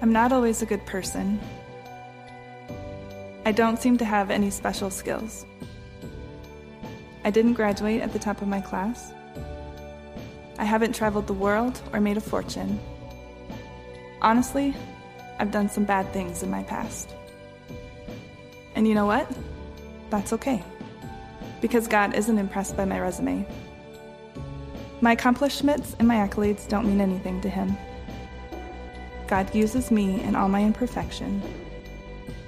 I'm not always a good person. I don't seem to have any special skills. I didn't graduate at the top of my class. I haven't traveled the world or made a fortune. Honestly, I've done some bad things in my past. And you know what? That's okay. Because God isn't impressed by my resume. My accomplishments and my accolades don't mean anything to Him. God uses me in all my imperfection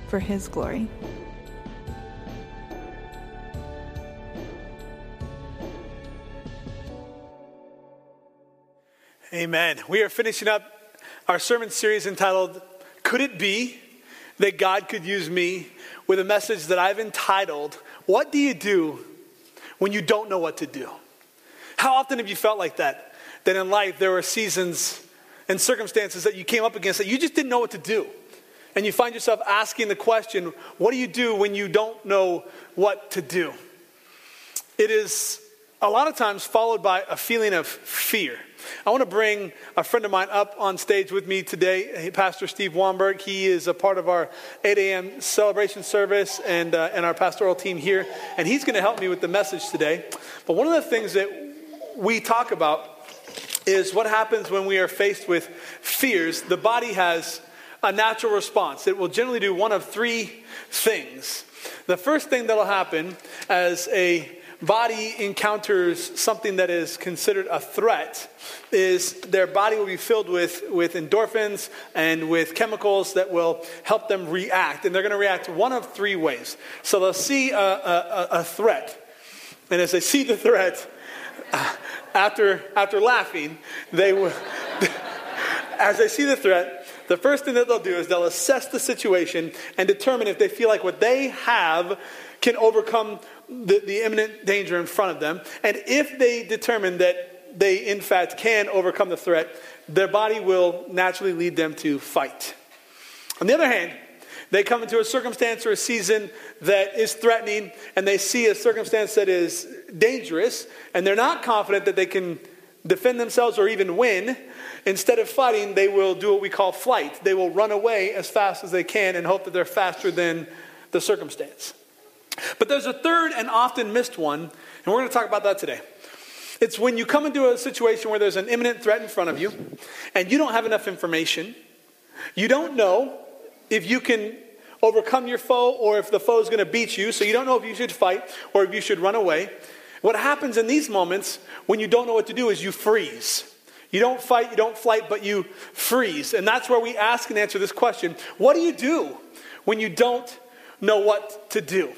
for His glory. Amen. We are finishing up our sermon series entitled, Could It Be That God Could Use Me? with a message that I've entitled, What Do You Do When You Don't Know What to Do? How often have you felt like that? That in life there were seasons and circumstances that you came up against that you just didn't know what to do. And you find yourself asking the question, What do you do when you don't know what to do? It is a lot of times followed by a feeling of fear. I want to bring a friend of mine up on stage with me today, Pastor Steve Womberg. He is a part of our 8 a.m. celebration service and, uh, and our pastoral team here, and he's going to help me with the message today. But one of the things that we talk about is what happens when we are faced with fears. The body has a natural response, it will generally do one of three things. The first thing that'll happen as a body encounters something that is considered a threat is their body will be filled with, with endorphins and with chemicals that will help them react. And they're going to react one of three ways. So they'll see a, a, a threat. And as they see the threat, after, after laughing, they will, as they see the threat, the first thing that they'll do is they'll assess the situation and determine if they feel like what they have can overcome the, the imminent danger in front of them. And if they determine that they, in fact, can overcome the threat, their body will naturally lead them to fight. On the other hand, they come into a circumstance or a season that is threatening, and they see a circumstance that is dangerous, and they're not confident that they can defend themselves or even win. Instead of fighting, they will do what we call flight. They will run away as fast as they can and hope that they're faster than the circumstance. But there's a third and often missed one, and we're going to talk about that today. It's when you come into a situation where there's an imminent threat in front of you, and you don't have enough information. You don't know if you can overcome your foe or if the foe is going to beat you, so you don't know if you should fight or if you should run away. What happens in these moments when you don't know what to do is you freeze. You don't fight, you don't flight, but you freeze. And that's where we ask and answer this question What do you do when you don't know what to do?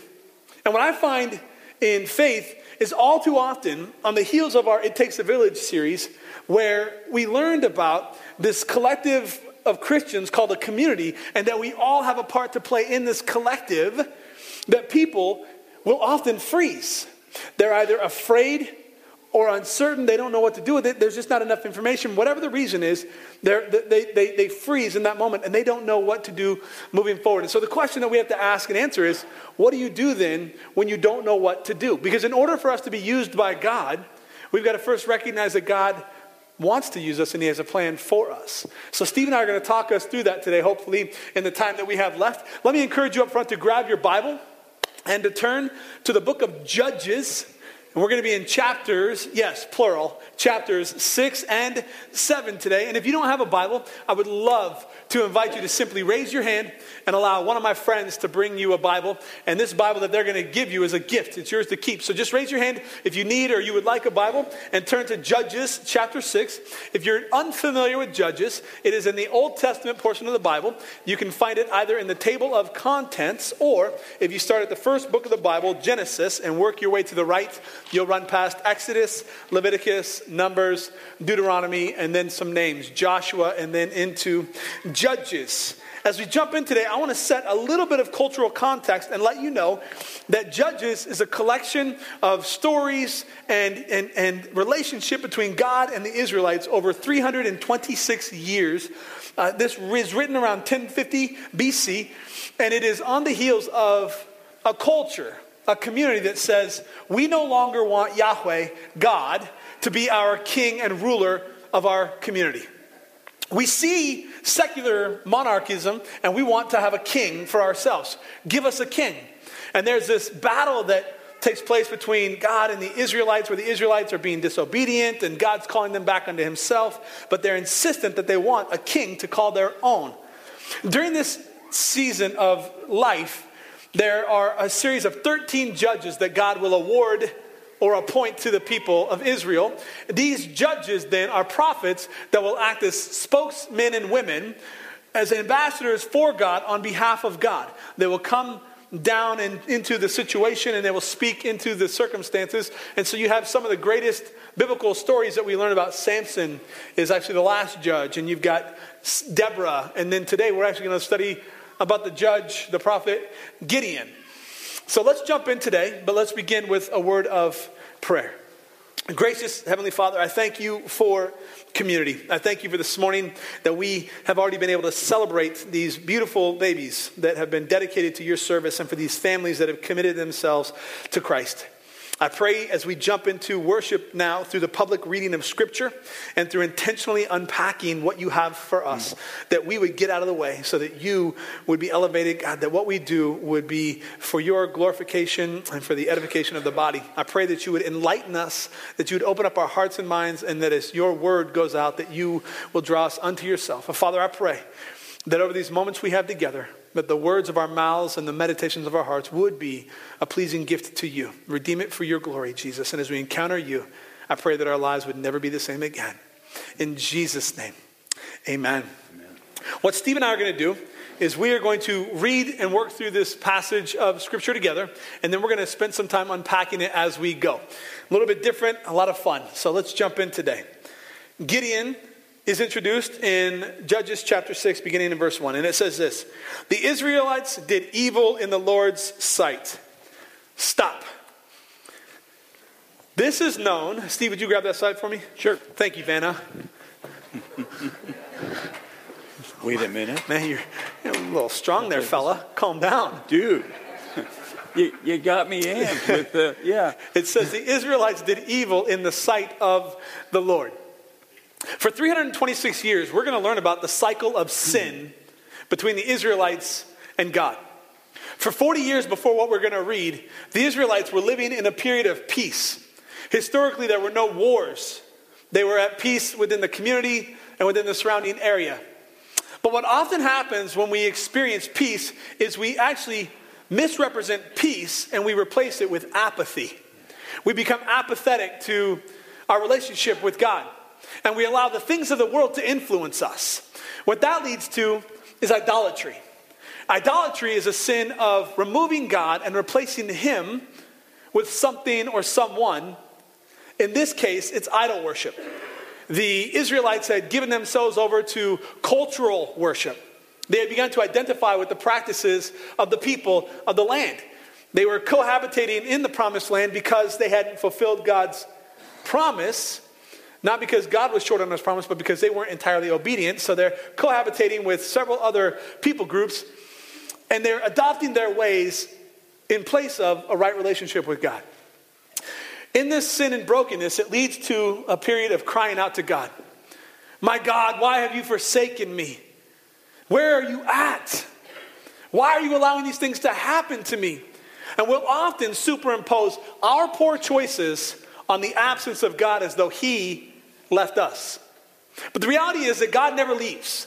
And what I find in faith is all too often on the heels of our It Takes a Village series, where we learned about this collective of Christians called a community, and that we all have a part to play in this collective, that people will often freeze. They're either afraid or uncertain, they don't know what to do with it, there's just not enough information. Whatever the reason is, they, they, they freeze in that moment and they don't know what to do moving forward. And so the question that we have to ask and answer is what do you do then when you don't know what to do? Because in order for us to be used by God, we've got to first recognize that God wants to use us and he has a plan for us. So Steve and I are going to talk us through that today, hopefully, in the time that we have left. Let me encourage you up front to grab your Bible and to turn to the book of Judges. And we're going to be in chapters, yes, plural, chapters six and seven today. And if you don't have a Bible, I would love to invite you to simply raise your hand and allow one of my friends to bring you a Bible. And this Bible that they're going to give you is a gift. It's yours to keep. So just raise your hand if you need or you would like a Bible and turn to Judges chapter 6. If you're unfamiliar with Judges, it is in the Old Testament portion of the Bible. You can find it either in the table of contents or if you start at the first book of the Bible, Genesis, and work your way to the right, you'll run past Exodus, Leviticus, Numbers, Deuteronomy, and then some names, Joshua, and then into Judges. As we jump in today, I want to set a little bit of cultural context and let you know that Judges is a collection of stories and, and, and relationship between God and the Israelites over 326 years. Uh, this is written around 1050 BC, and it is on the heels of a culture, a community that says, we no longer want Yahweh, God, to be our king and ruler of our community. We see secular monarchism and we want to have a king for ourselves. Give us a king. And there's this battle that takes place between God and the Israelites, where the Israelites are being disobedient and God's calling them back unto himself, but they're insistent that they want a king to call their own. During this season of life, there are a series of 13 judges that God will award or appoint to the people of Israel. These judges then are prophets that will act as spokesmen and women, as ambassadors for God on behalf of God. They will come down and into the situation and they will speak into the circumstances. And so you have some of the greatest biblical stories that we learn about Samson is actually the last judge. And you've got Deborah. And then today we're actually going to study about the judge, the prophet Gideon. So let's jump in today, but let's begin with a word of prayer. Gracious Heavenly Father, I thank you for community. I thank you for this morning that we have already been able to celebrate these beautiful babies that have been dedicated to your service and for these families that have committed themselves to Christ. I pray as we jump into worship now through the public reading of Scripture and through intentionally unpacking what you have for us, that we would get out of the way so that you would be elevated, God, that what we do would be for your glorification and for the edification of the body. I pray that you would enlighten us, that you would open up our hearts and minds, and that as your word goes out, that you will draw us unto yourself. And Father, I pray that over these moments we have together, that the words of our mouths and the meditations of our hearts would be a pleasing gift to you. Redeem it for your glory, Jesus. And as we encounter you, I pray that our lives would never be the same again. In Jesus' name, amen. amen. What Steve and I are going to do is we are going to read and work through this passage of Scripture together, and then we're going to spend some time unpacking it as we go. A little bit different, a lot of fun. So let's jump in today. Gideon is introduced in Judges chapter 6, beginning in verse 1. And it says this The Israelites did evil in the Lord's sight. Stop. This is known. Steve, would you grab that slide for me? Sure. Thank you, Vanna. Wait a minute. Man, you're, you're, a little strong there, fella. Calm down. Dude. You, you got me amped with the, yeah. It says the Israelites did evil in the sight of the Lord. For 326 years, we're going to learn about the cycle of sin between the Israelites and God. For 40 years before what we're going to read, the Israelites were living in a period of peace. Historically, there were no wars, they were at peace within the community and within the surrounding area. But what often happens when we experience peace is we actually misrepresent peace and we replace it with apathy. We become apathetic to our relationship with God and we allow the things of the world to influence us. What that leads to is idolatry. Idolatry is a sin of removing God and replacing Him with something or someone. In this case, it's idol worship. The Israelites had given themselves over to cultural worship. They had begun to identify with the practices of the people of the land. They were cohabitating in the promised land because they hadn't fulfilled God's promise not because God was short on his promise, but because they weren't entirely obedient. So they're cohabitating with several other people groups, and they're adopting their ways in place of a right relationship with God. In this sin and brokenness, it leads to a period of crying out to God My God, why have you forsaken me? Where are you at? Why are you allowing these things to happen to me? And we'll often superimpose our poor choices on the absence of God as though He left us. But the reality is that God never leaves.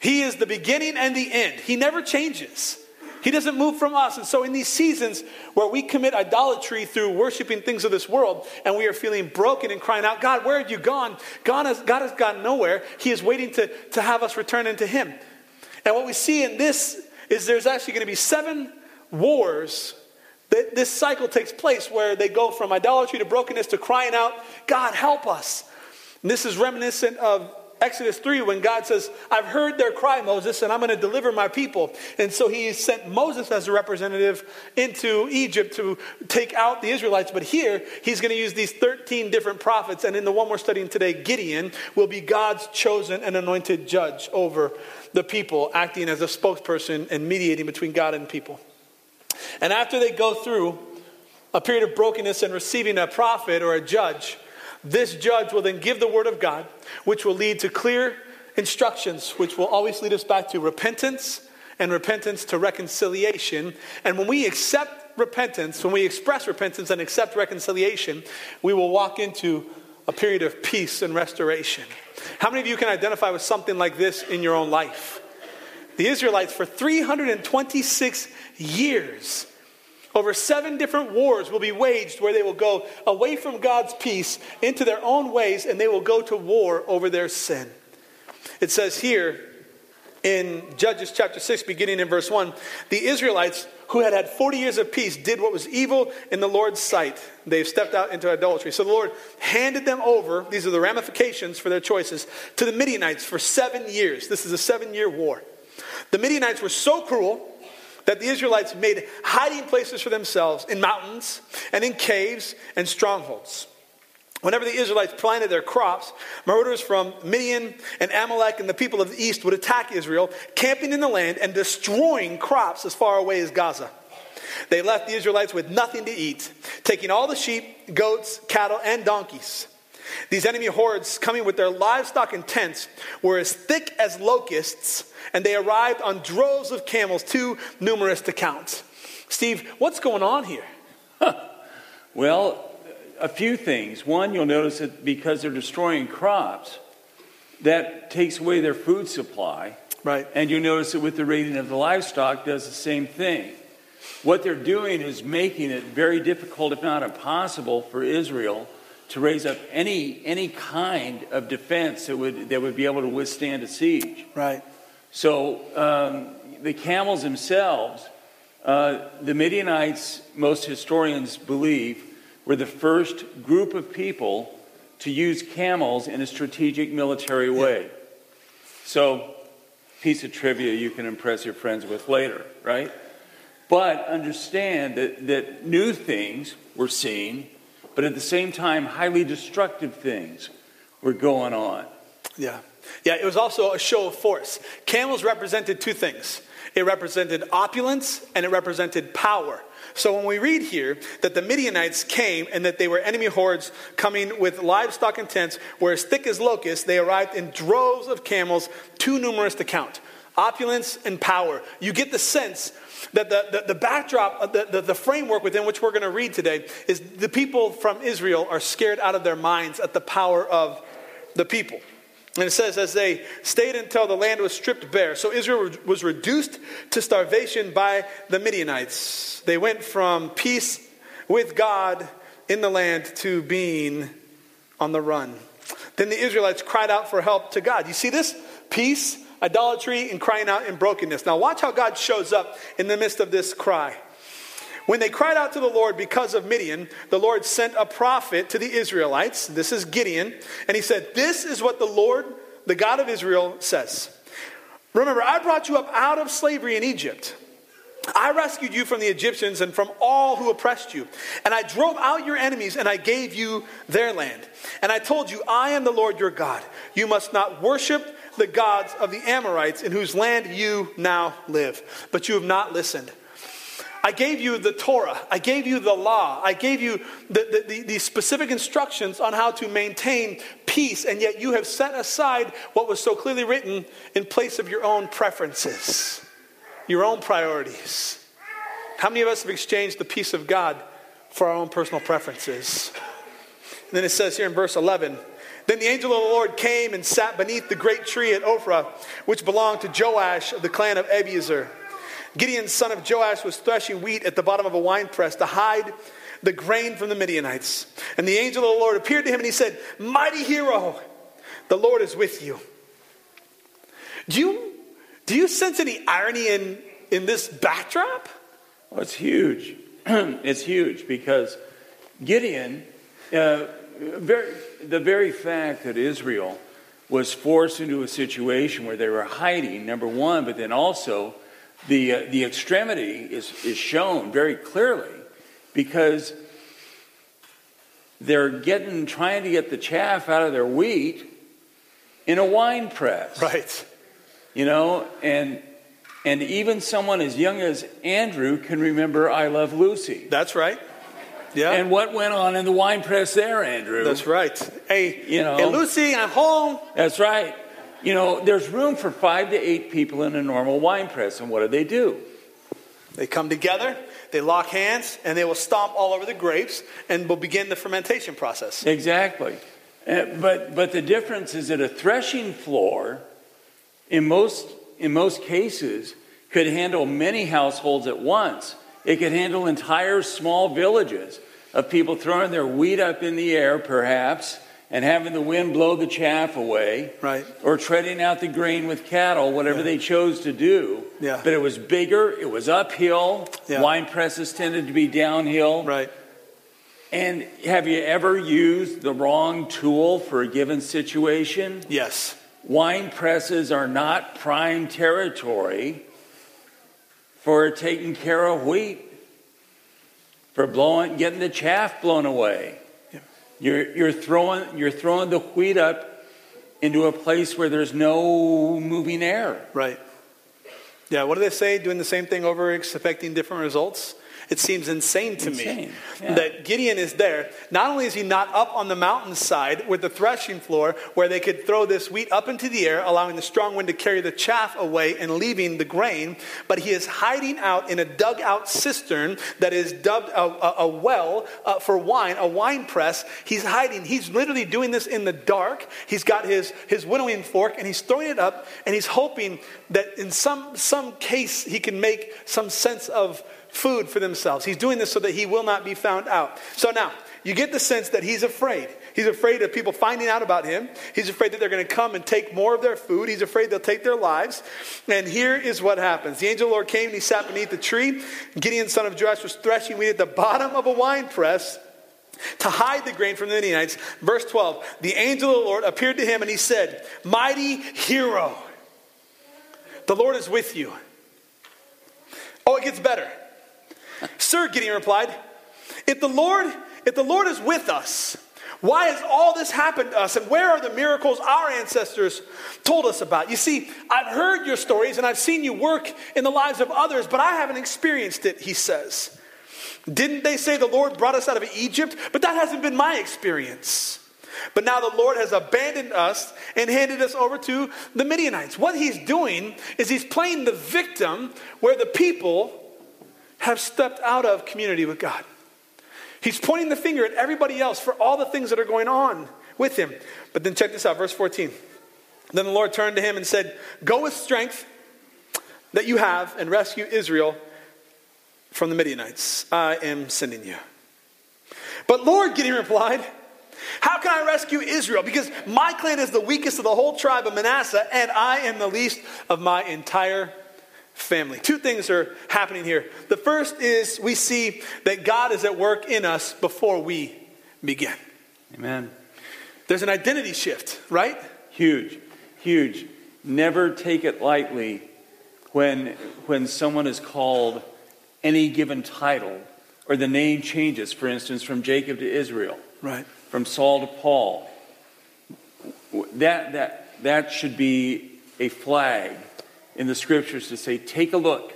He is the beginning and the end. He never changes. He doesn't move from us. And so, in these seasons where we commit idolatry through worshiping things of this world and we are feeling broken and crying out, God, where have you gone? God has, God has gone nowhere. He is waiting to, to have us return into Him. And what we see in this is there's actually going to be seven wars that this cycle takes place where they go from idolatry to brokenness to crying out, God, help us. And this is reminiscent of Exodus 3 when God says, I've heard their cry, Moses, and I'm going to deliver my people. And so he sent Moses as a representative into Egypt to take out the Israelites. But here, he's going to use these 13 different prophets. And in the one we're studying today, Gideon will be God's chosen and anointed judge over the people, acting as a spokesperson and mediating between God and people. And after they go through a period of brokenness and receiving a prophet or a judge, this judge will then give the word of God, which will lead to clear instructions, which will always lead us back to repentance and repentance to reconciliation. And when we accept repentance, when we express repentance and accept reconciliation, we will walk into a period of peace and restoration. How many of you can identify with something like this in your own life? The Israelites, for 326 years, over seven different wars will be waged where they will go away from God's peace into their own ways and they will go to war over their sin. It says here in Judges chapter 6, beginning in verse 1, the Israelites who had had 40 years of peace did what was evil in the Lord's sight. They've stepped out into idolatry. So the Lord handed them over, these are the ramifications for their choices, to the Midianites for seven years. This is a seven year war. The Midianites were so cruel that the Israelites made hiding places for themselves in mountains and in caves and strongholds. Whenever the Israelites planted their crops, marauders from Midian and Amalek and the people of the east would attack Israel, camping in the land and destroying crops as far away as Gaza. They left the Israelites with nothing to eat, taking all the sheep, goats, cattle, and donkeys. These enemy hordes, coming with their livestock and tents, were as thick as locusts, and they arrived on droves of camels, too numerous to count. Steve, what's going on here? Well, a few things. One, you'll notice that because they're destroying crops, that takes away their food supply. Right. And you'll notice that with the raiding of the livestock does the same thing. What they're doing is making it very difficult, if not impossible, for Israel to raise up any any kind of defense that would that would be able to withstand a siege. Right. So um, the camels themselves, uh, the Midianites, most historians believe, were the first group of people to use camels in a strategic military way. So, piece of trivia you can impress your friends with later, right? But understand that, that new things were seen, but at the same time, highly destructive things were going on. Yeah. Yeah, it was also a show of force. Camels represented two things it represented opulence and it represented power. So when we read here that the Midianites came and that they were enemy hordes coming with livestock and tents, were as thick as locusts, they arrived in droves of camels, too numerous to count. Opulence and power. You get the sense that the, the, the backdrop, uh, the, the, the framework within which we're going to read today is the people from Israel are scared out of their minds at the power of the people. And it says, as they stayed until the land was stripped bare. So Israel was reduced to starvation by the Midianites. They went from peace with God in the land to being on the run. Then the Israelites cried out for help to God. You see this? Peace, idolatry, and crying out in brokenness. Now, watch how God shows up in the midst of this cry. When they cried out to the Lord because of Midian, the Lord sent a prophet to the Israelites. This is Gideon. And he said, This is what the Lord, the God of Israel, says. Remember, I brought you up out of slavery in Egypt. I rescued you from the Egyptians and from all who oppressed you. And I drove out your enemies and I gave you their land. And I told you, I am the Lord your God. You must not worship the gods of the Amorites in whose land you now live. But you have not listened. I gave you the Torah. I gave you the law. I gave you the, the, the, specific instructions on how to maintain peace, and yet you have set aside what was so clearly written in place of your own preferences, your own priorities. How many of us have exchanged the peace of God for our own personal preferences? And then it says here in verse 11 Then the angel of the Lord came and sat beneath the great tree at Ophrah, which belonged to Joash of the clan of Abiezer. Gideon, son of Joash, was threshing wheat at the bottom of a winepress to hide the grain from the Midianites. And the angel of the Lord appeared to him and he said, Mighty hero, the Lord is with you. Do you, do you sense any irony in, in this backdrop? Well, it's huge. it's huge because Gideon, uh, very, the very fact that Israel was forced into a situation where they were hiding, number one, but then also the, uh, the extremity is, is shown very clearly because they're getting, trying to get the chaff out of their wheat in a wine press. Right. You know, and and even someone as young as Andrew can remember I Love Lucy. That's right. Yeah. And what went on in the wine press there, Andrew? That's right. Hey, you know, hey Lucy, I'm home. That's right. You know, there's room for five to eight people in a normal wine press, and what do they do? They come together, they lock hands, and they will stomp all over the grapes and will begin the fermentation process. Exactly. Uh, but, but the difference is that a threshing floor, in most, in most cases, could handle many households at once. It could handle entire small villages of people throwing their wheat up in the air, perhaps, and having the wind blow the chaff away. Right. Or treading out the grain with cattle, whatever Yeah. they chose to do. Yeah. But it was bigger, it was uphill. Yeah. Wine presses tended to be downhill. Right. And have you ever used the wrong tool for a given situation? Yes. Wine presses are not prime territory for taking care of wheat, for blowing, getting the chaff blown away. Yeah. You're, you're, throwing, you're throwing the wheat up into a place where there's no moving air. Right. Yeah, what do they say? Doing the same thing over, expecting different results? It seems insane to me yeah. that Gideon is there. Not only is he not up on the mountainside with the threshing floor where they could throw this wheat up into the air, allowing the strong wind to carry the chaff away and leaving the grain, but he is hiding out in a dugout cistern that is dubbed a, a, a well uh, for wine, a wine press. He's hiding. He's literally doing this in the dark. He's got his, his winnowing fork and he's throwing it up and he's hoping that in some, some case he can make some sense of food for themselves. He's doing this so that he will not be found out. So now, you get the sense that he's afraid. He's afraid of people finding out about him. He's afraid that they're going to come and take more of their food. He's afraid they'll take their lives. And here is what happens. The angel of the Lord came and he sat beneath the tree. Gideon, son of Joash, was threshing wheat at the bottom of a wine press to hide the grain from the Midianites. Verse 12 The angel of the Lord appeared to him and he said, Mighty hero, the Lord is with you. Oh, it gets better. Sir, Gideon replied, if the Lord, if the Lord is with us, why has all this happened to us? And where are the miracles our ancestors told us about? You see, I've heard your stories and I've seen you work in the lives of others, but I haven't experienced it, he says. Didn't they say the Lord brought us out of Egypt? But that hasn't been my experience. But now the Lord has abandoned us and handed us over to the Midianites. What he's doing is he's playing the victim where the people have stepped out of community with God. He's pointing the finger at everybody else for all the things that are going on with him. But then check this out, verse 14. Then the Lord turned to him and said, Go with strength that you have and rescue Israel from the Midianites. I am sending you. But Lord, Gideon replied, How can I rescue Israel? Because my clan is the weakest of the whole tribe of Manasseh, and I am the least of my entire family. Two things are happening here. The first is we see that God is at work in us before we begin. Amen. There's an identity shift, right? Huge, huge. Never take it lightly when, when someone is called any given title or the name changes, for instance, from Jacob to Israel, Right. from Saul to Paul. That, that, that should be a flag in the scriptures to say, take a look,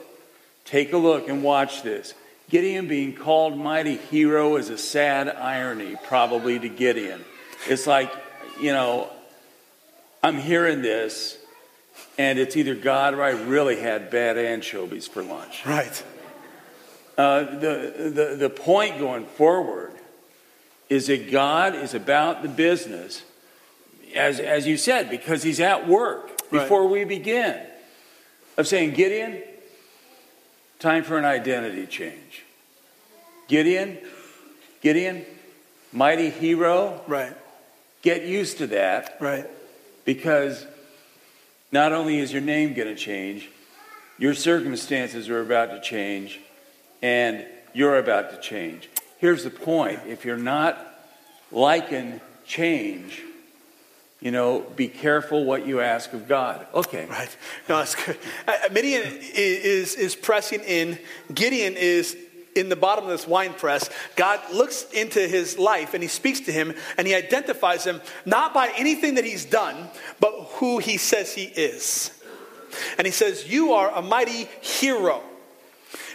take a look and watch this. Gideon being called mighty hero is a sad irony, probably to Gideon. It's like, you know, I'm hearing this, and it's either God or I really had bad anchovies for lunch. Right. Uh, the, the, the point going forward is that God is about the business, as, as you said, because He's at work Right. before we begin, of saying, Gideon, time for an identity change. Gideon, Gideon, mighty hero, Right. get used to that Right. because not only is your name going to change, your circumstances are about to change, and you're about to change. Here's the point if you're not liking change, you know, be careful what you ask of God. Okay. Right. No, that's good. Uh, Midian is, is pressing in. Gideon is in the bottom of this wine press. God looks into his life and he speaks to him and he identifies him not by anything that he's done, but who he says he is. And he says, You are a mighty hero.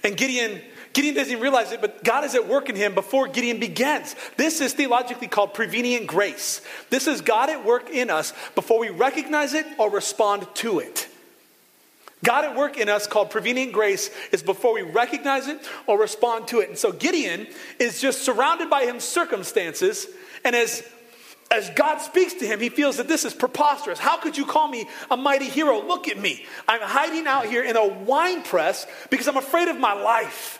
And Gideon Gideon doesn't realize it, but God is at work in him before Gideon begins. This is theologically called prevenient grace. This is God at work in us before we recognize it or respond to it. God at work in us, called prevenient grace, is before we recognize it or respond to it. And so Gideon is just surrounded by his circumstances, and as as God speaks to him, he feels that this is preposterous. How could you call me a mighty hero? Look at me. I'm hiding out here in a wine press because I'm afraid of my life.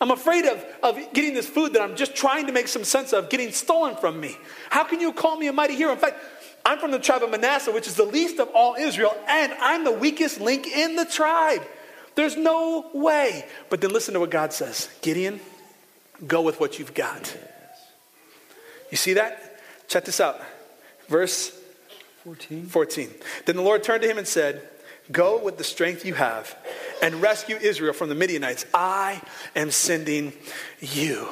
I'm afraid of, of getting this food that I'm just trying to make some sense of getting stolen from me. How can you call me a mighty hero? In fact, I'm from the tribe of Manasseh, which is the least of all Israel, and I'm the weakest link in the tribe. There's no way. But then listen to what God says Gideon, go with what you've got. You see that? Check this out. Verse 14. 14. Then the Lord turned to him and said, Go with the strength you have and rescue Israel from the Midianites. I am sending you.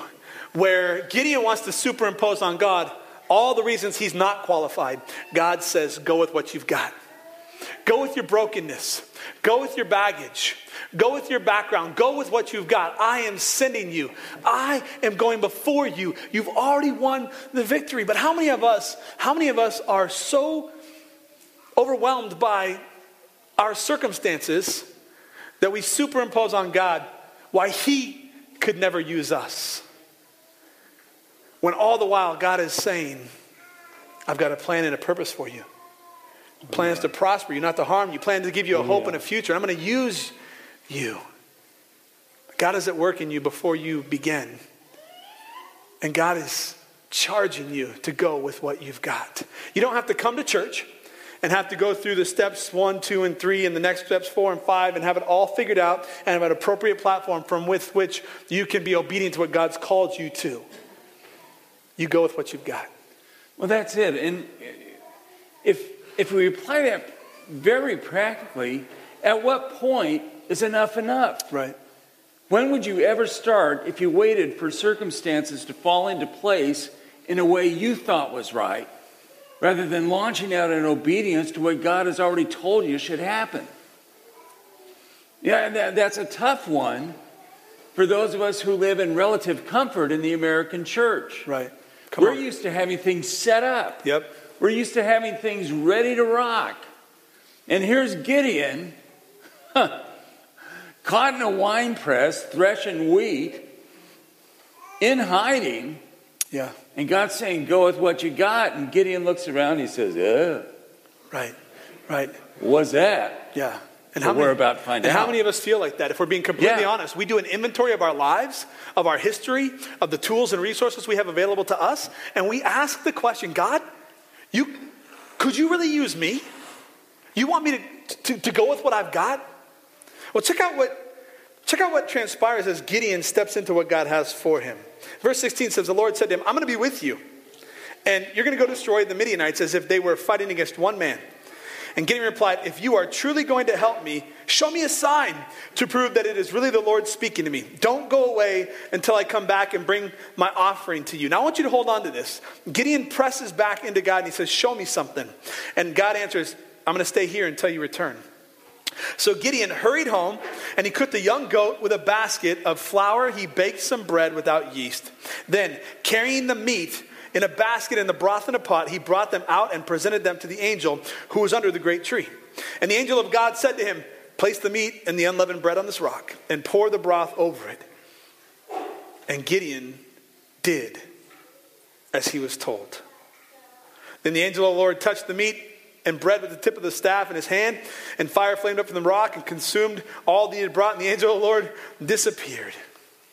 Where Gideon wants to superimpose on God all the reasons he's not qualified, God says, Go with what you've got. Go with your brokenness. Go with your baggage. Go with your background. Go with what you've got. I am sending you. I am going before you. You've already won the victory. But how many of us, how many of us are so overwhelmed by our circumstances that we superimpose on God why he could never use us? When all the while God is saying, I've got a plan and a purpose for you. Plans to prosper you, not to harm you. Plan to give you a hope and a future. I'm going to use you. God is at work in you before you begin. And God is charging you to go with what you've got. You don't have to come to church and have to go through the steps one, two, and three, and the next steps four and five, and have it all figured out and have an appropriate platform from with which you can be obedient to what God's called you to. You go with what you've got. Well, that's it. And if if we apply that very practically, at what point is enough enough? Right. When would you ever start if you waited for circumstances to fall into place in a way you thought was right, rather than launching out in obedience to what God has already told you should happen? Yeah, that, that's a tough one for those of us who live in relative comfort in the American church. Right. Come We're on. used to having things set up. Yep. We're used to having things ready to rock. And here's Gideon, huh, caught in a wine press, threshing wheat, in hiding. Yeah. And God's saying, Go with what you got. And Gideon looks around, he says, Yeah, Right. Right. what's that? Yeah. And Well, we're about to find and how many of us feel like that? If we're being completely Yeah. honest, we do an inventory of our lives, of our history, of the tools and resources we have available to us, and we ask the question, God, you could you really use me? You want me to, to, to go with what I've got? Well, check out what check out what transpires as Gideon steps into what God has for him. Verse 16 says, The Lord said to him, I'm going to be with you. And you're going to go destroy the Midianites as if they were fighting against one man. And Gideon replied, If you are truly going to help me, show me a sign to prove that it is really the Lord speaking to me. Don't go away until I come back and bring my offering to you. Now I want you to hold on to this. Gideon presses back into God and he says, Show me something. And God answers, I'm going to stay here until you return. So Gideon hurried home and he cooked a young goat with a basket of flour. He baked some bread without yeast. Then, carrying the meat in a basket and the broth in a pot, he brought them out and presented them to the angel who was under the great tree. And the angel of God said to him, Place the meat and the unleavened bread on this rock and pour the broth over it. And Gideon did as he was told. Then the angel of the Lord touched the meat and bread with the tip of the staff in his hand, and fire flamed up from the rock and consumed all that he had brought, and the angel of the Lord disappeared.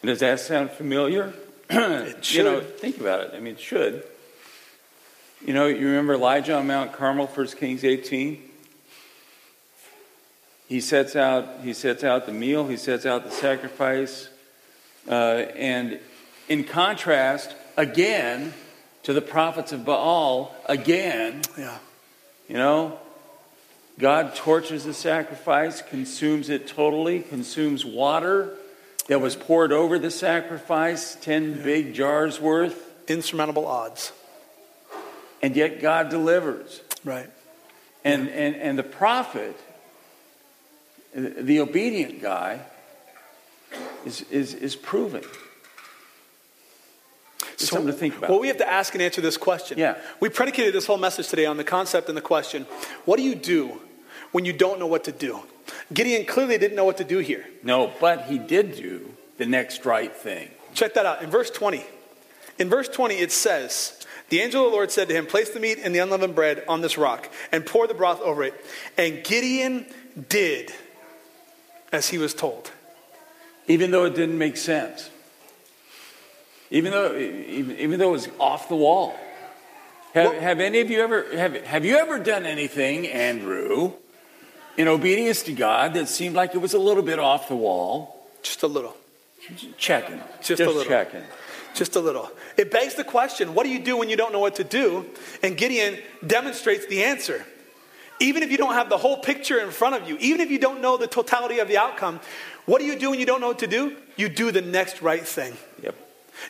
Does that sound familiar? It You know, should. think about it. I mean, it should. You know, you remember Elijah on Mount Carmel, 1 Kings 18? He sets out, he sets out the meal, he sets out the sacrifice, uh, and in contrast, again, to the prophets of Baal, again, Yeah. You know, God torches the sacrifice, consumes it totally, consumes water that was poured over the sacrifice, 10 big jars worth, Insurmountable odds. and yet God delivers. Right. And, and, and the prophet, the obedient guy, is, is, is proven. It's So- something to think about. Well, we have to ask and answer this question. Yeah. We predicated this whole message today on the concept and the question what do you do when you don't know what to do? Gideon clearly didn't know what to do here. no, but he did do the next right thing. Check that out. In verse 20, in verse 20, it says, The angel of the Lord said to him, Place the meat and the unleavened bread on this rock and pour the broth over it. And Gideon did as he was told. Even though it didn't make sense. Even though, even, even though it was off the wall. Have, have any of you ever have, have you ever done anything, Andrew, in obedience to God that seemed like it was a little bit off the wall? Just a little. Checking. Just a little. checking. Just a little. It begs the question what do you do when you don't know what to do? And Gideon demonstrates the answer. Even if you don't have the whole picture in front of you, even if you don't know the totality of the outcome, what do you do when you don't know what to do? You do the next right thing. Yep.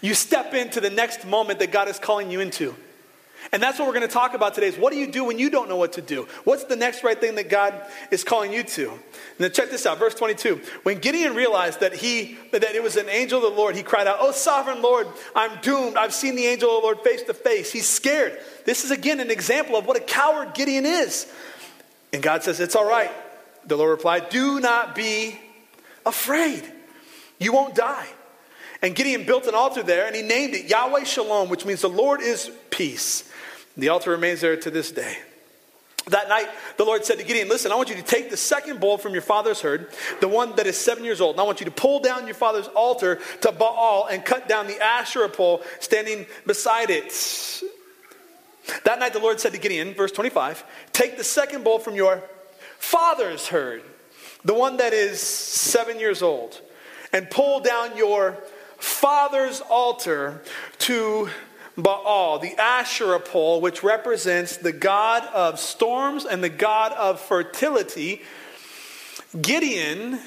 You step into the next moment that God is calling you into. And that's what we're going to talk about today is what do you do when you don't know what to do? What's the next right thing that God is calling you to? Then check this out, verse 22. When Gideon realized that he that it was an angel of the Lord, he cried out, "Oh sovereign Lord, I'm doomed. I've seen the angel of the Lord face to face." He's scared. This is again an example of what a coward Gideon is. And God says, "It's all right." The Lord replied, "Do not be afraid. You won't die." And Gideon built an altar there and he named it Yahweh Shalom, which means the Lord is peace. The altar remains there to this day. That night, the Lord said to Gideon, Listen, I want you to take the second bull from your father's herd, the one that is seven years old, and I want you to pull down your father's altar to Baal and cut down the Asherah pole standing beside it. That night, the Lord said to Gideon, verse 25, Take the second bull from your father's herd, the one that is seven years old, and pull down your father's altar to Baal, the Asherah pole, which represents the god of storms and the god of fertility. Gideon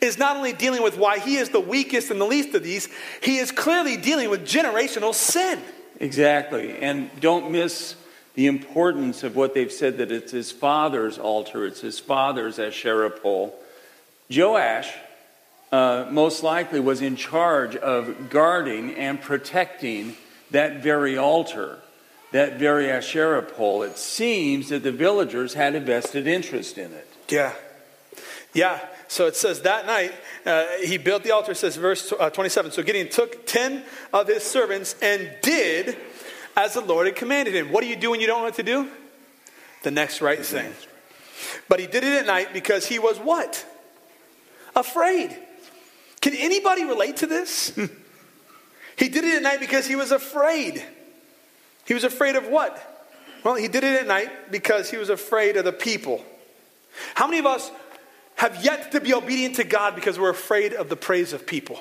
is not only dealing with why he is the weakest and the least of these, he is clearly dealing with generational sin. Exactly. And don't miss the importance of what they've said that it's his father's altar, it's his father's Asherah pole. Joash uh, most likely was in charge of guarding and protecting that very altar, that very Asherah pole. It seems that the villagers had a vested interest in it. Yeah. Yeah. So it says that night uh, he built the altar, says verse uh, 27. So Gideon took 10 of his servants and did as the Lord had commanded him. What do you do when you don't know what to do? The next right thing. But he did it at night because he was what? Afraid. Can anybody relate to this? he did it at night because he was afraid. He was afraid of what? Well, he did it at night because he was afraid of the people. How many of us have yet to be obedient to God because we're afraid of the praise of people?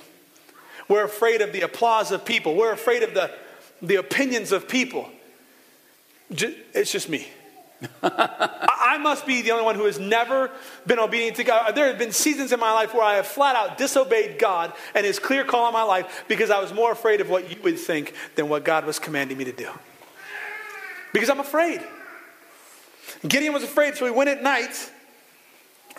We're afraid of the applause of people. We're afraid of the, the opinions of people. It's just me. I must be the only one who has never been obedient to God. There have been seasons in my life where I have flat out disobeyed God and His clear call on my life because I was more afraid of what you would think than what God was commanding me to do. Because I'm afraid. Gideon was afraid, so he went at night.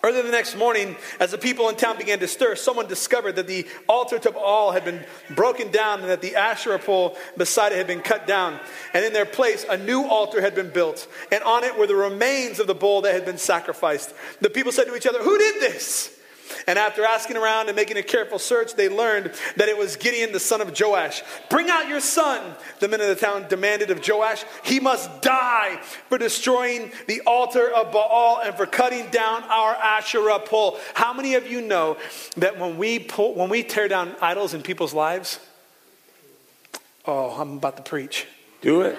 Early the next morning, as the people in town began to stir, someone discovered that the altar to Baal had been broken down and that the Asherah pole beside it had been cut down. And in their place, a new altar had been built, and on it were the remains of the bull that had been sacrificed. The people said to each other, Who did this? And after asking around and making a careful search, they learned that it was Gideon, the son of Joash. Bring out your son, the men of the town demanded of Joash. He must die for destroying the altar of Baal and for cutting down our Asherah pole. How many of you know that when we, pull, when we tear down idols in people's lives, oh, I'm about to preach. Do it.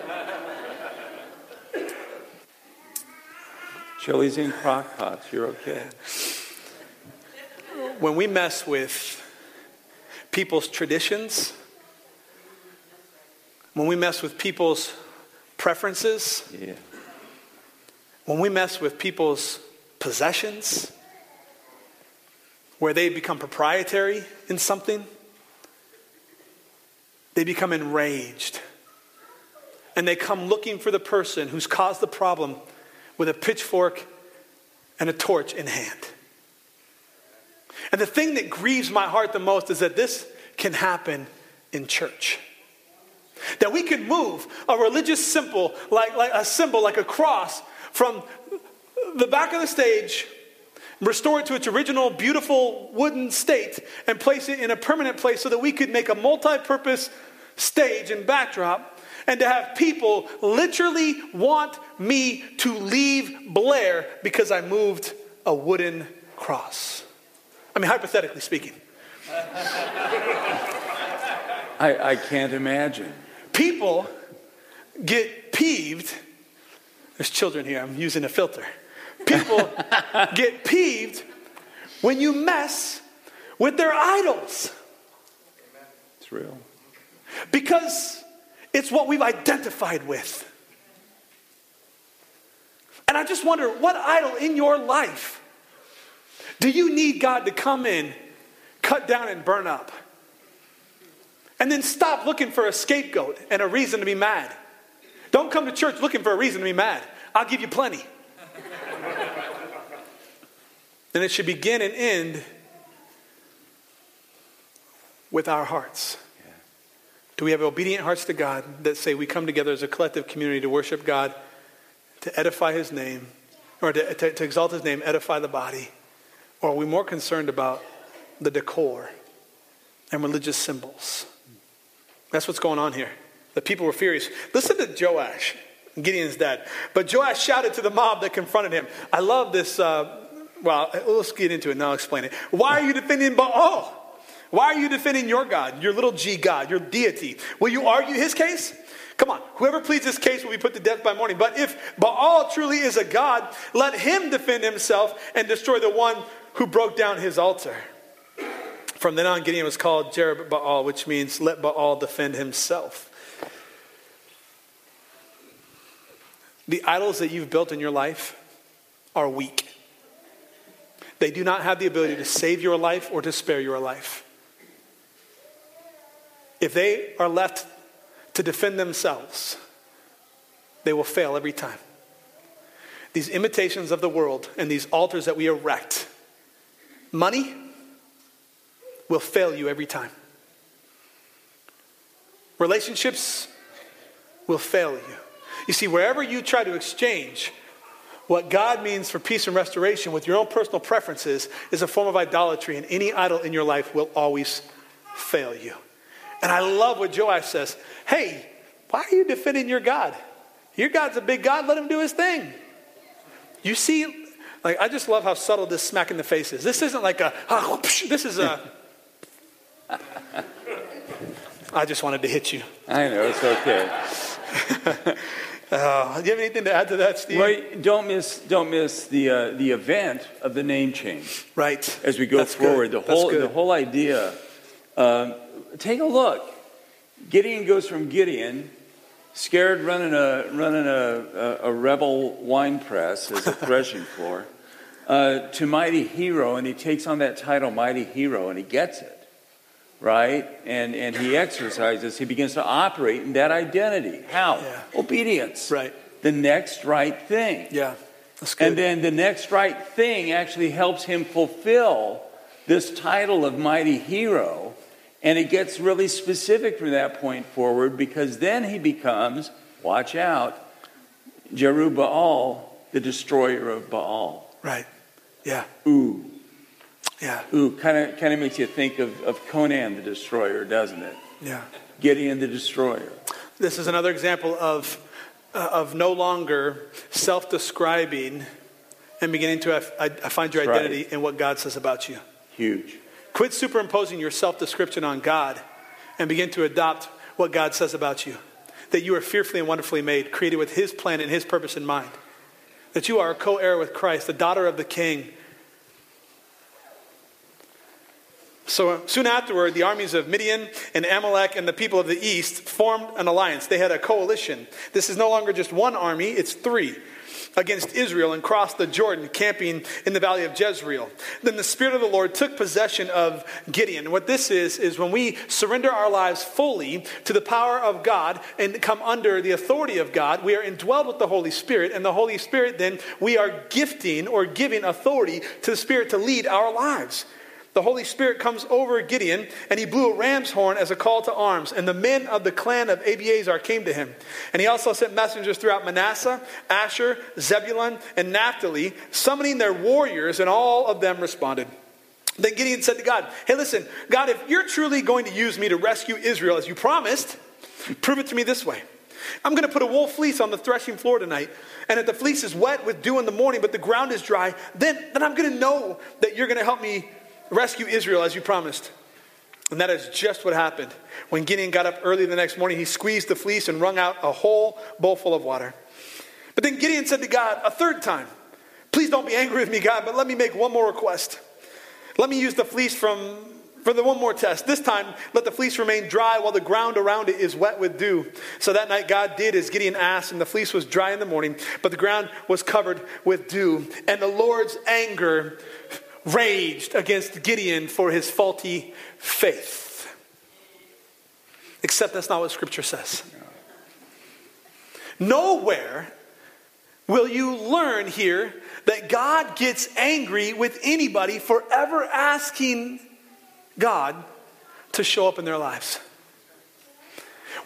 Chili's in crock pots. You're okay. When we mess with people's traditions, when we mess with people's preferences, Yeah. when we mess with people's possessions, where they become proprietary in something, they become enraged. And they come looking for the person who's caused the problem with a pitchfork and a torch in hand. And the thing that grieves my heart the most is that this can happen in church. That we can move a religious symbol, like, like a symbol, like a cross, from the back of the stage, restore it to its original beautiful wooden state, and place it in a permanent place so that we could make a multi purpose stage and backdrop, and to have people literally want me to leave Blair because I moved a wooden cross. I mean, hypothetically speaking. I, I can't imagine. People get peeved. There's children here, I'm using a filter. People get peeved when you mess with their idols. It's real. Because it's what we've identified with. And I just wonder what idol in your life do you need God to come in, cut down, and burn up? And then stop looking for a scapegoat and a reason to be mad. Don't come to church looking for a reason to be mad. I'll give you plenty. and it should begin and end with our hearts. Do we have obedient hearts to God that say we come together as a collective community to worship God, to edify His name, or to, to, to exalt His name, edify the body? Or are we more concerned about the decor and religious symbols? That's what's going on here. The people were furious. Listen to Joash, Gideon's dad. But Joash shouted to the mob that confronted him. I love this. Uh, well, let's get into it now. I'll explain it. Why are you defending Baal? Why are you defending your God, your little g God, your deity? Will you argue his case? Come on, whoever pleads this case will be put to death by morning. But if Baal truly is a God, let him defend himself and destroy the one who broke down his altar. From then on, Gideon was called Jerubbaal, which means let Baal defend himself. The idols that you've built in your life are weak. They do not have the ability to save your life or to spare your life. If they are left to defend themselves, they will fail every time. These imitations of the world and these altars that we erect, money will fail you every time. Relationships will fail you. You see, wherever you try to exchange what God means for peace and restoration with your own personal preferences is a form of idolatry, and any idol in your life will always fail you. And I love what Joash says. Hey, why are you defending your God? Your God's a big God, let him do his thing. You see, like I just love how subtle this smack in the face is. This isn't like a oh, this is a I just wanted to hit you. I know, it's okay. uh, do you have anything to add to that, Steve? Well, don't miss, don't miss the, uh, the event of the name change. Right. As we go That's forward, good. the whole, the whole idea. Um, take a look. Gideon goes from Gideon, scared running a, running a, a, a rebel wine press as a threshing floor, uh, to mighty hero, and he takes on that title, mighty hero, and he gets it right? And, and he exercises, he begins to operate in that identity. How? Yeah. Obedience. Right. The next right thing. Yeah. That's good. And then the next right thing actually helps him fulfill this title of mighty hero. And it gets really specific from that point forward because then he becomes, watch out, Jerubbaal, the destroyer of Baal. right. Yeah. Ooh. Yeah. Ooh, kind of kind of makes you think of, of Conan the Destroyer, doesn't it? Yeah. Gideon the Destroyer. This is another example of, uh, of no longer self describing and beginning to have, I, find your That's right. identity in what God says about you. Huge. Quit superimposing your self description on God and begin to adopt what God says about you. That you are fearfully and wonderfully made, created with His plan and His purpose in mind. That you are a co heir with Christ, the daughter of the King. So uh, soon afterward, the armies of Midian and Amalek and the people of the east formed an alliance. They had a coalition. This is no longer just one army, it's three against Israel and crossed the Jordan, camping in the valley of Jezreel. Then the Spirit of the Lord took possession of Gideon. What this is, is when we surrender our lives fully to the power of God and come under the authority of God, we are indwelled with the Holy Spirit, and the Holy Spirit then we are gifting or giving authority to the Spirit to lead our lives. The Holy Spirit comes over Gideon, and he blew a ram's horn as a call to arms. And the men of the clan of Abiezer came to him. And he also sent messengers throughout Manasseh, Asher, Zebulun, and Naphtali, summoning their warriors, and all of them responded. Then Gideon said to God, Hey, listen, God, if you're truly going to use me to rescue Israel as you promised, prove it to me this way. I'm going to put a wool fleece on the threshing floor tonight. And if the fleece is wet with dew in the morning, but the ground is dry, then, then I'm going to know that you're going to help me rescue Israel as you promised. And that is just what happened. When Gideon got up early the next morning, he squeezed the fleece and wrung out a whole bowl full of water. But then Gideon said to God a third time, Please don't be angry with me, God, but let me make one more request. Let me use the fleece from for the one more test. This time, let the fleece remain dry while the ground around it is wet with dew. So that night, God did as Gideon asked, and the fleece was dry in the morning, but the ground was covered with dew. And the Lord's anger raged against Gideon for his faulty faith. Except that's not what Scripture says. Nowhere will you learn here that God gets angry with anybody for ever asking God to show up in their lives.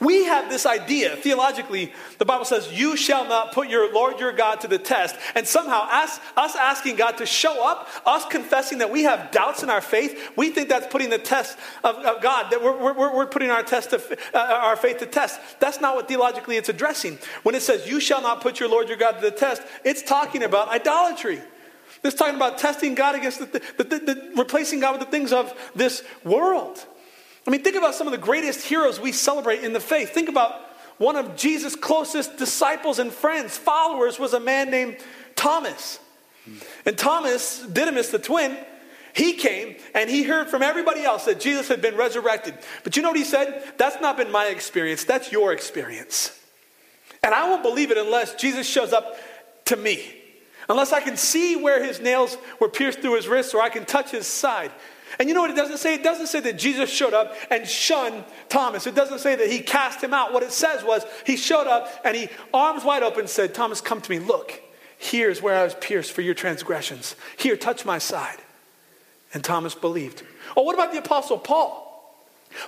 We have this idea, theologically, the Bible says, You shall not put your Lord your God to the test. And somehow, us, us asking God to show up, us confessing that we have doubts in our faith, we think that's putting the test of, of God, that we're, we're, we're putting our, test of, uh, our faith to test. That's not what theologically it's addressing. When it says, You shall not put your Lord your God to the test, it's talking about idolatry. It's talking about testing God against the, the, the, the, replacing God with the things of this world. I mean, think about some of the greatest heroes we celebrate in the faith. Think about one of Jesus' closest disciples and friends, followers, was a man named Thomas. And Thomas, Didymus the twin, he came and he heard from everybody else that Jesus had been resurrected. But you know what he said? That's not been my experience, that's your experience. And I won't believe it unless Jesus shows up to me. Unless I can see where his nails were pierced through his wrists or I can touch his side. And you know what it doesn't say? It doesn't say that Jesus showed up and shunned Thomas. It doesn't say that he cast him out. What it says was he showed up and he, arms wide open, said, Thomas, come to me. Look, here's where I was pierced for your transgressions. Here, touch my side. And Thomas believed. Oh, what about the Apostle Paul?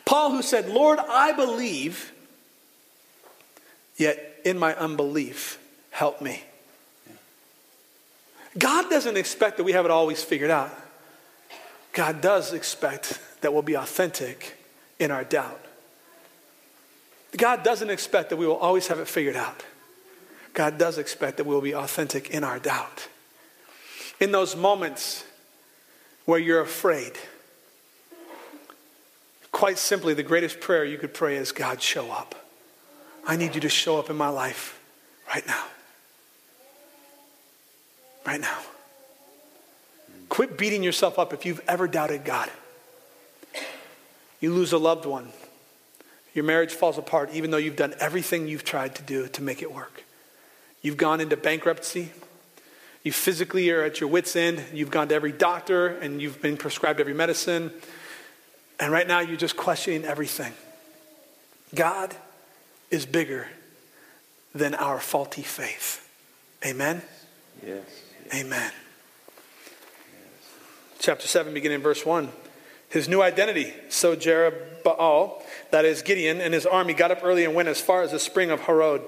Paul, who said, Lord, I believe, yet in my unbelief, help me. God doesn't expect that we have it always figured out. God does expect that we'll be authentic in our doubt. God doesn't expect that we will always have it figured out. God does expect that we will be authentic in our doubt. In those moments where you're afraid, quite simply, the greatest prayer you could pray is God, show up. I need you to show up in my life right now right now. Quit beating yourself up if you've ever doubted God. You lose a loved one. Your marriage falls apart even though you've done everything you've tried to do to make it work. You've gone into bankruptcy. You physically are at your wits' end. You've gone to every doctor and you've been prescribed every medicine. And right now you're just questioning everything. God is bigger than our faulty faith. Amen? Yes. Amen. Chapter 7, beginning in verse 1. His new identity. So Jerubbaal, that is Gideon, and his army got up early and went as far as the spring of Harod.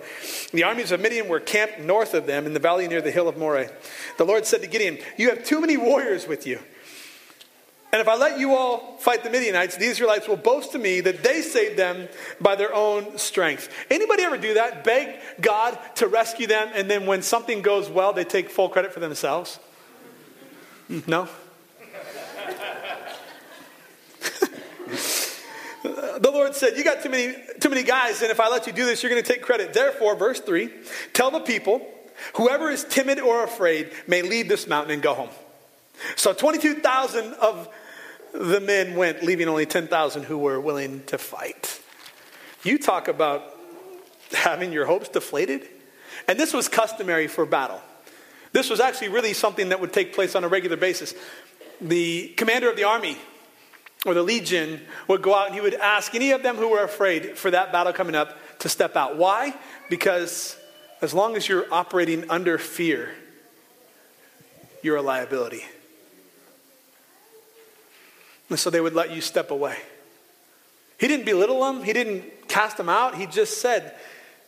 The armies of Midian were camped north of them in the valley near the hill of Moreh. The Lord said to Gideon, You have too many warriors with you. And if I let you all fight the Midianites, the Israelites will boast to me that they saved them by their own strength. Anybody ever do that? Beg God to rescue them, and then when something goes well, they take full credit for themselves? No? The Lord said, You got too many, too many guys, and if I let you do this, you're going to take credit. Therefore, verse 3 tell the people, whoever is timid or afraid may leave this mountain and go home. So 22,000 of the men went, leaving only 10,000 who were willing to fight. You talk about having your hopes deflated. And this was customary for battle. This was actually really something that would take place on a regular basis. The commander of the army or the legion would go out and he would ask any of them who were afraid for that battle coming up to step out. Why? Because as long as you're operating under fear, you're a liability. And so they would let you step away. He didn't belittle them, he didn't cast them out. He just said,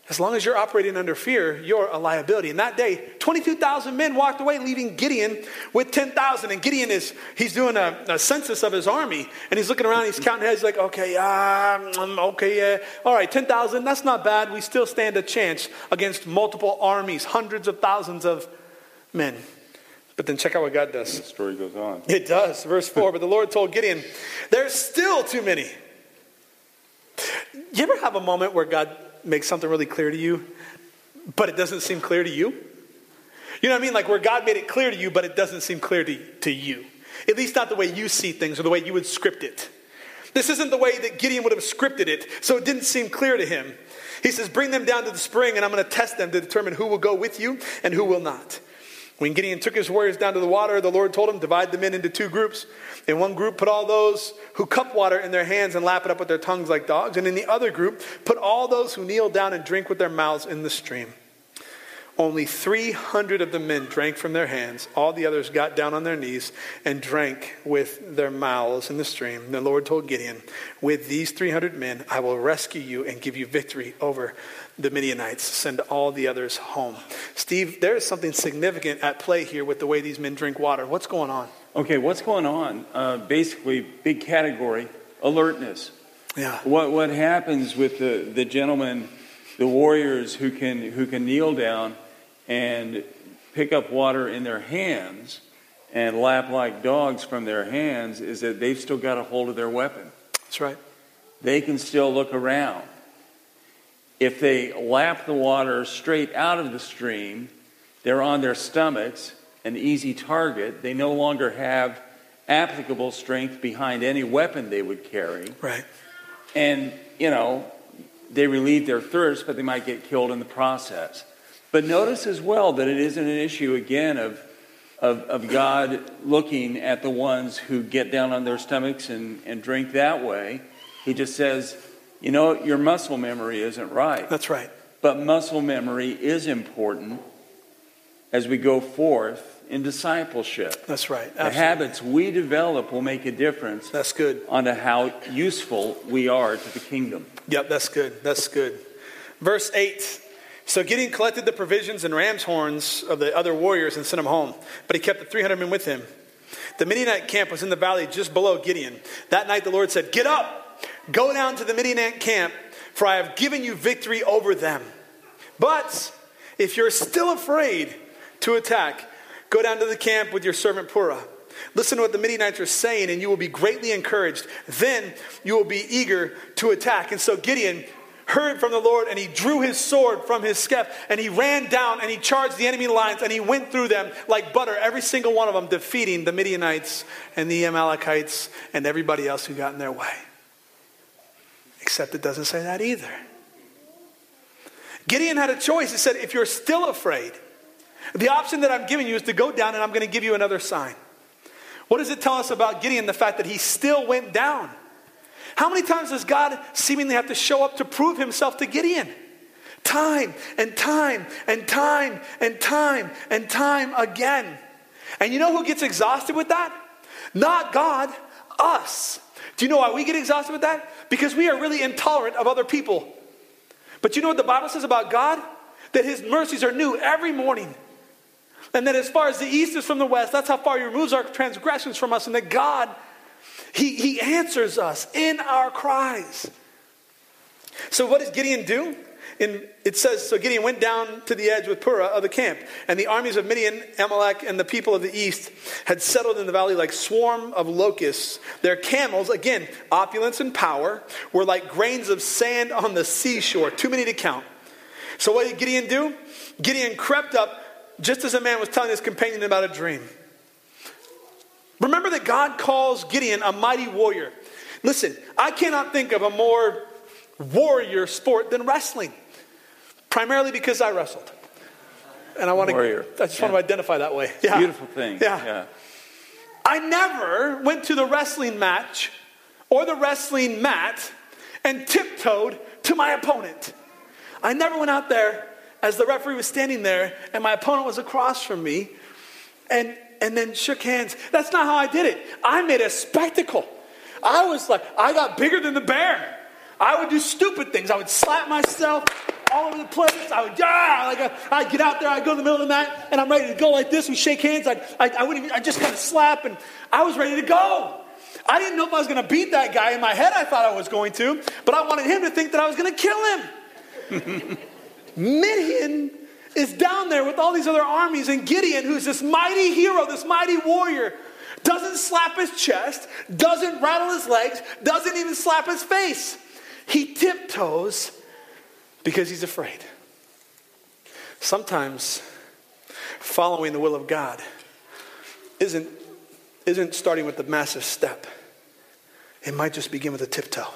as long as you're operating under fear, you're a liability. And that day, 22,000 men walked away, leaving Gideon with 10,000. And Gideon is, he's doing a, a, census of his army. And he's looking around, he's counting heads, like, okay, yeah, um, okay, yeah. All right, 10,000, that's not bad. We still stand a chance against multiple armies, hundreds of thousands of men. But then check out what God does. The story goes on. It does. Verse 4 But the Lord told Gideon, There's still too many. You ever have a moment where God makes something really clear to you, but it doesn't seem clear to you? You know what I mean? Like where God made it clear to you, but it doesn't seem clear to, to you. At least not the way you see things or the way you would script it. This isn't the way that Gideon would have scripted it, so it didn't seem clear to him. He says, Bring them down to the spring, and I'm going to test them to determine who will go with you and who will not. When Gideon took his warriors down to the water, the Lord told him, Divide the men into two groups. In one group, put all those who cup water in their hands and lap it up with their tongues like dogs. And in the other group, put all those who kneel down and drink with their mouths in the stream. Only 300 of the men drank from their hands. All the others got down on their knees and drank with their mouths in the stream. The Lord told Gideon, With these 300 men, I will rescue you and give you victory over the Midianites. Send all the others home. Steve, there is something significant at play here with the way these men drink water. What's going on? Okay, what's going on? Uh, basically, big category alertness. Yeah. What, what happens with the, the gentlemen, the warriors who can, who can kneel down and pick up water in their hands and lap like dogs from their hands is that they've still got a hold of their weapon. That's right. They can still look around. If they lap the water straight out of the stream, they're on their stomachs, an easy target. They no longer have applicable strength behind any weapon they would carry. Right. And, you know, they relieve their thirst, but they might get killed in the process. But notice as well that it isn't an issue, again, of, of, of, God looking at the ones who get down on their stomachs and, and drink that way. He just says, you know, your muscle memory isn't right. That's right. But muscle memory is important as we go forth in discipleship. That's right. Absolutely. The habits we develop will make a difference. That's good. On how useful we are to the kingdom. Yep, that's good. That's good. Verse 8 so Gideon collected the provisions and ram's horns of the other warriors and sent them home, but he kept the 300 men with him. The Midianite camp was in the valley just below Gideon. That night the Lord said, Get up, go down to the Midianite camp, for I have given you victory over them. But if you're still afraid to attack, go down to the camp with your servant Purah. Listen to what the Midianites are saying, and you will be greatly encouraged. Then you will be eager to attack. And so Gideon heard from the Lord, and he drew his sword from his scabbard, and he ran down and he charged the enemy lines, and he went through them like butter, every single one of them, defeating the Midianites and the Amalekites and everybody else who got in their way. Except it doesn't say that either. Gideon had a choice. He said, If you're still afraid, the option that I'm giving you is to go down and I'm going to give you another sign. What does it tell us about Gideon? The fact that he still went down. How many times does God seemingly have to show up to prove himself to Gideon? Time and time and time and time and time again. And you know who gets exhausted with that? Not God, us. Do you know why we get exhausted with that? Because we are really intolerant of other people. But you know what the Bible says about God? That his mercies are new every morning. And that as far as the east is from the west, that's how far he removes our transgressions from us. And that God he, he answers us in our cries. So, what does Gideon do? In, it says, So Gideon went down to the edge with Purah of the camp, and the armies of Midian, Amalek, and the people of the east had settled in the valley like swarm of locusts. Their camels, again, opulence and power, were like grains of sand on the seashore, too many to count. So, what did Gideon do? Gideon crept up just as a man was telling his companion about a dream. Remember that God calls Gideon a mighty warrior. Listen, I cannot think of a more warrior sport than wrestling, primarily because I wrestled. And I want warrior. to, I just yeah. want to identify that way. Yeah. Beautiful thing. Yeah. yeah. I never went to the wrestling match or the wrestling mat and tiptoed to my opponent. I never went out there as the referee was standing there and my opponent was across from me and and then shook hands. That's not how I did it. I made a spectacle. I was like, I got bigger than the bear. I would do stupid things. I would slap myself all over the place. I would, yeah, like uh, I'd get out there, I'd go in the middle of the night, and I'm ready to go like this. We shake hands. I'd, I, I wouldn't even, I just kind of slap, and I was ready to go. I didn't know if I was going to beat that guy. In my head, I thought I was going to, but I wanted him to think that I was going to kill him. Midian is down there with all these other armies, and Gideon, who's this mighty hero, this mighty warrior, doesn't slap his chest, doesn't rattle his legs, doesn't even slap his face. He tiptoes because he's afraid. Sometimes following the will of God isn't, isn't starting with a massive step, it might just begin with a tiptoe.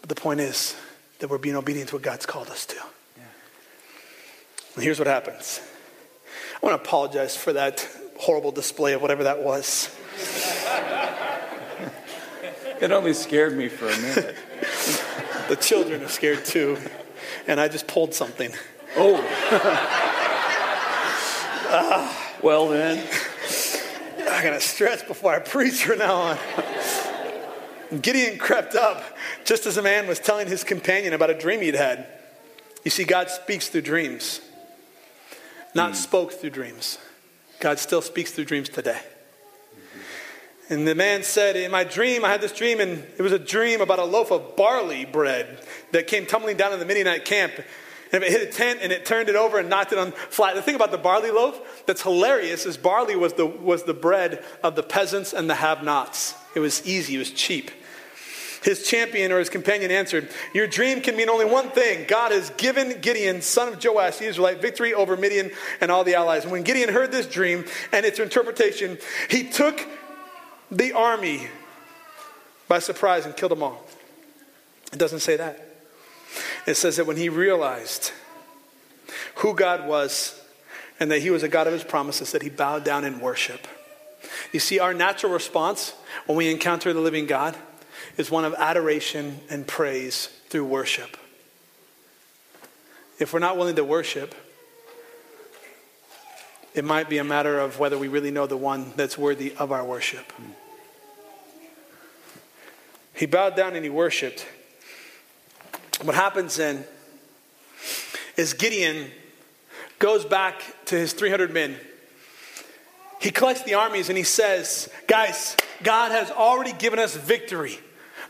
But the point is that we're being obedient to what God's called us to. Yeah. And here's what happens I want to apologize for that horrible display of whatever that was. it only scared me for a minute. the children are scared too, and I just pulled something. Oh. uh, well, then. I got to stretch before I preach from now on. Gideon crept up just as a man was telling his companion about a dream he'd had. You see, God speaks through dreams, not mm. spoke through dreams. God still speaks through dreams today. And the man said, In my dream, I had this dream, and it was a dream about a loaf of barley bread that came tumbling down in the Midianite camp. And if it hit a tent and it turned it over and knocked it on flat. The thing about the barley loaf that's hilarious is barley was the, was the bread of the peasants and the have nots. It was easy, it was cheap. His champion or his companion answered, Your dream can mean only one thing. God has given Gideon, son of Joash, the Israelite, victory over Midian and all the allies. And when Gideon heard this dream and its interpretation, he took the army by surprise and killed them all. It doesn't say that. It says that when he realized who God was and that he was a God of his promises, that he bowed down in worship. You see, our natural response when we encounter the living God is one of adoration and praise through worship. If we're not willing to worship, it might be a matter of whether we really know the one that's worthy of our worship. He bowed down and he worshiped. What happens then is Gideon goes back to his 300 men. He collects the armies and he says, Guys, God has already given us victory.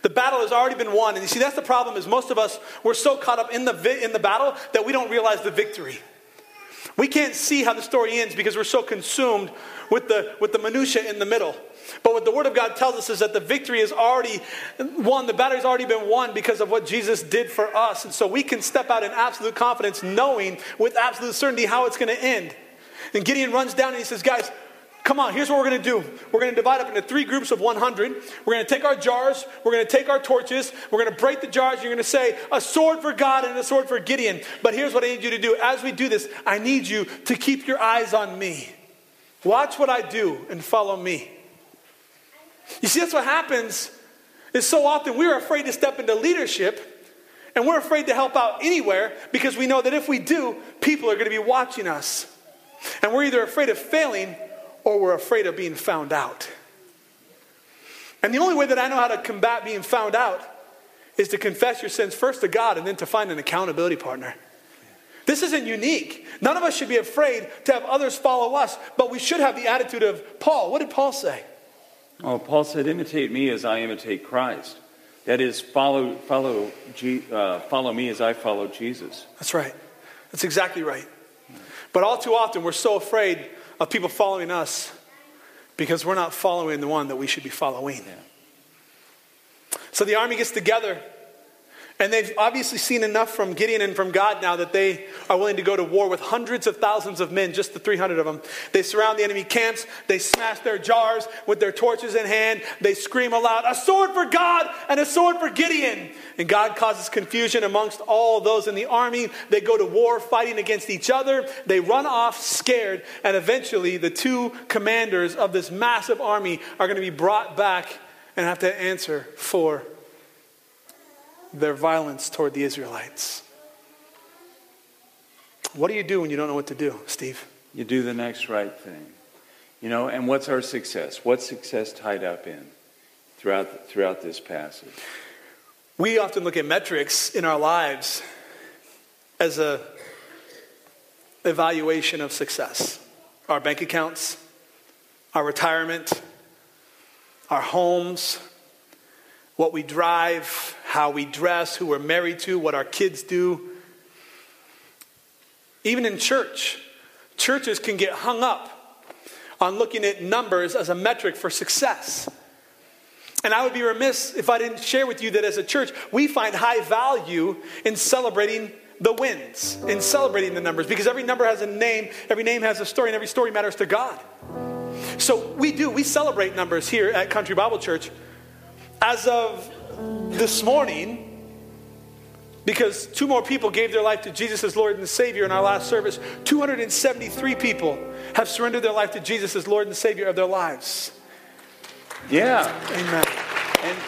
The battle has already been won. And you see, that's the problem is most of us, we're so caught up in the, vi- in the battle that we don't realize the victory. We can't see how the story ends because we're so consumed with the, with the minutia in the middle. But what the Word of God tells us is that the victory is already won. The battle has already been won because of what Jesus did for us. And so we can step out in absolute confidence, knowing with absolute certainty how it's going to end. And Gideon runs down and he says, Guys, Come on, here's what we're going to do. We're going to divide up into three groups of 100. We're going to take our jars, we're going to take our torches, we're going to break the jars. You're going to say, a sword for God and a sword for Gideon. But here's what I need you to do. As we do this, I need you to keep your eyes on me. Watch what I do and follow me. You see, that's what happens is so often we're afraid to step into leadership and we're afraid to help out anywhere because we know that if we do, people are going to be watching us. And we're either afraid of failing or we're afraid of being found out. And the only way that I know how to combat being found out is to confess your sins first to God and then to find an accountability partner. This isn't unique. None of us should be afraid to have others follow us, but we should have the attitude of Paul. What did Paul say? Oh, Paul said, imitate me as I imitate Christ. That is, follow, follow, uh, follow me as I follow Jesus. That's right. That's exactly right. But all too often, we're so afraid of people following us because we're not following the one that we should be following. Yeah. So the army gets together and they've obviously seen enough from Gideon and from God now that they are willing to go to war with hundreds of thousands of men, just the 300 of them. They surround the enemy camps. They smash their jars with their torches in hand. They scream aloud, A sword for God and a sword for Gideon. And God causes confusion amongst all those in the army. They go to war fighting against each other. They run off scared. And eventually, the two commanders of this massive army are going to be brought back and have to answer for their violence toward the Israelites. What do you do when you don't know what to do, Steve? You do the next right thing. You know, and what's our success? What's success tied up in throughout, throughout this passage? We often look at metrics in our lives as a evaluation of success. Our bank accounts, our retirement, our homes, what we drive, how we dress, who we're married to, what our kids do. Even in church, churches can get hung up on looking at numbers as a metric for success. And I would be remiss if I didn't share with you that as a church, we find high value in celebrating the wins, in celebrating the numbers, because every number has a name, every name has a story, and every story matters to God. So we do, we celebrate numbers here at Country Bible Church. As of this morning, because two more people gave their life to Jesus as Lord and Savior in our last service, 273 people have surrendered their life to Jesus as Lord and Savior of their lives. Yeah. Amen. And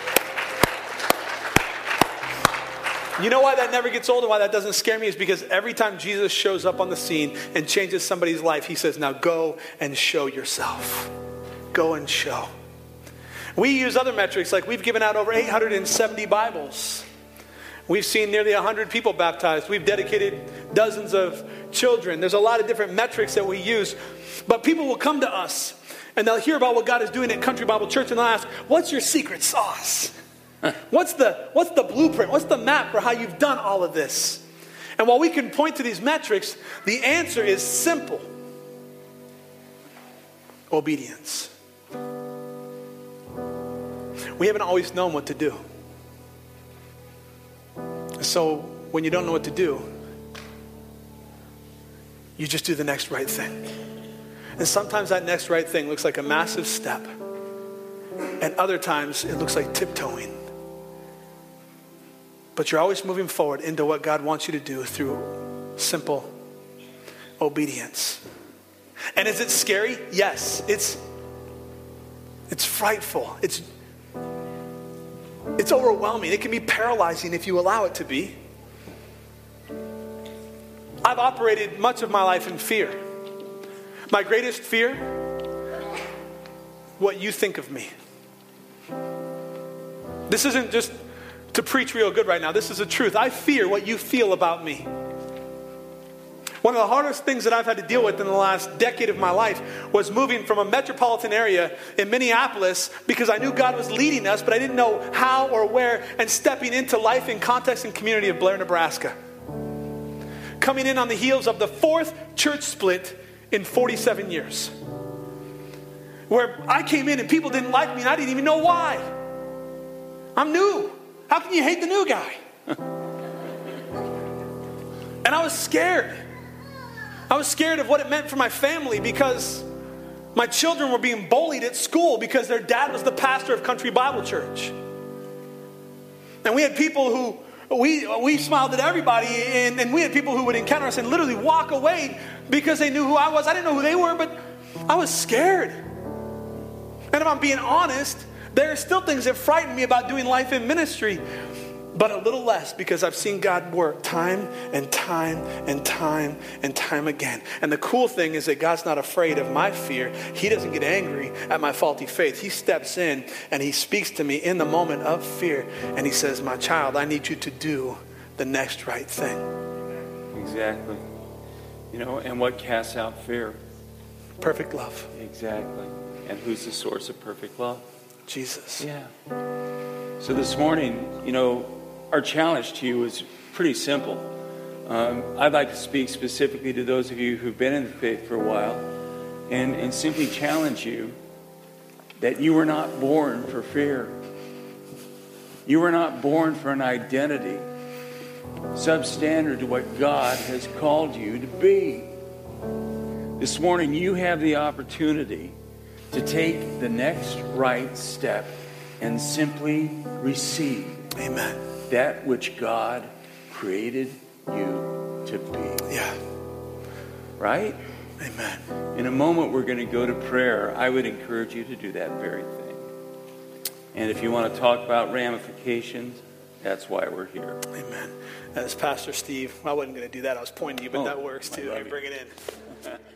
You know why that never gets old and why that doesn't scare me is because every time Jesus shows up on the scene and changes somebody's life, he says, Now go and show yourself. Go and show. We use other metrics like we've given out over 870 Bibles. We've seen nearly 100 people baptized. We've dedicated dozens of children. There's a lot of different metrics that we use. But people will come to us and they'll hear about what God is doing at Country Bible Church and they'll ask, What's your secret sauce? What's the, what's the blueprint? What's the map for how you've done all of this? And while we can point to these metrics, the answer is simple obedience. We haven't always known what to do. So when you don't know what to do, you just do the next right thing. And sometimes that next right thing looks like a massive step, and other times it looks like tiptoeing. But you're always moving forward into what God wants you to do through simple obedience. And is it scary? Yes. It's it's frightful. It's it's overwhelming. It can be paralyzing if you allow it to be. I've operated much of my life in fear. My greatest fear what you think of me. This isn't just to preach real good right now. This is the truth. I fear what you feel about me. One of the hardest things that I've had to deal with in the last decade of my life was moving from a metropolitan area in Minneapolis because I knew God was leading us, but I didn't know how or where, and stepping into life in context and community of Blair, Nebraska. Coming in on the heels of the fourth church split in 47 years. Where I came in and people didn't like me and I didn't even know why. I'm new. How can you hate the new guy? and I was scared. I was scared of what it meant for my family because my children were being bullied at school because their dad was the pastor of Country Bible Church. And we had people who we, we smiled at everybody, and, and we had people who would encounter us and literally walk away because they knew who I was. I didn't know who they were, but I was scared. And if I'm being honest, there are still things that frighten me about doing life in ministry, but a little less because I've seen God work time and time and time and time again. And the cool thing is that God's not afraid of my fear. He doesn't get angry at my faulty faith. He steps in and He speaks to me in the moment of fear and He says, My child, I need you to do the next right thing. exactly. You know, and what casts out fear? Perfect love. Exactly. And who's the source of perfect love? Jesus. Yeah. So this morning, you know, our challenge to you is pretty simple. Um, I'd like to speak specifically to those of you who've been in the faith for a while and, and simply challenge you that you were not born for fear. You were not born for an identity substandard to what God has called you to be. This morning, you have the opportunity to take the next right step and simply receive Amen. That which God created you to be. Yeah. Right? Amen. In a moment, we're going to go to prayer. I would encourage you to do that very thing. And if you want to talk about ramifications, that's why we're here. Amen. As Pastor Steve, I wasn't going to do that. I was pointing to you, but Oh, that works too. you. bring it in.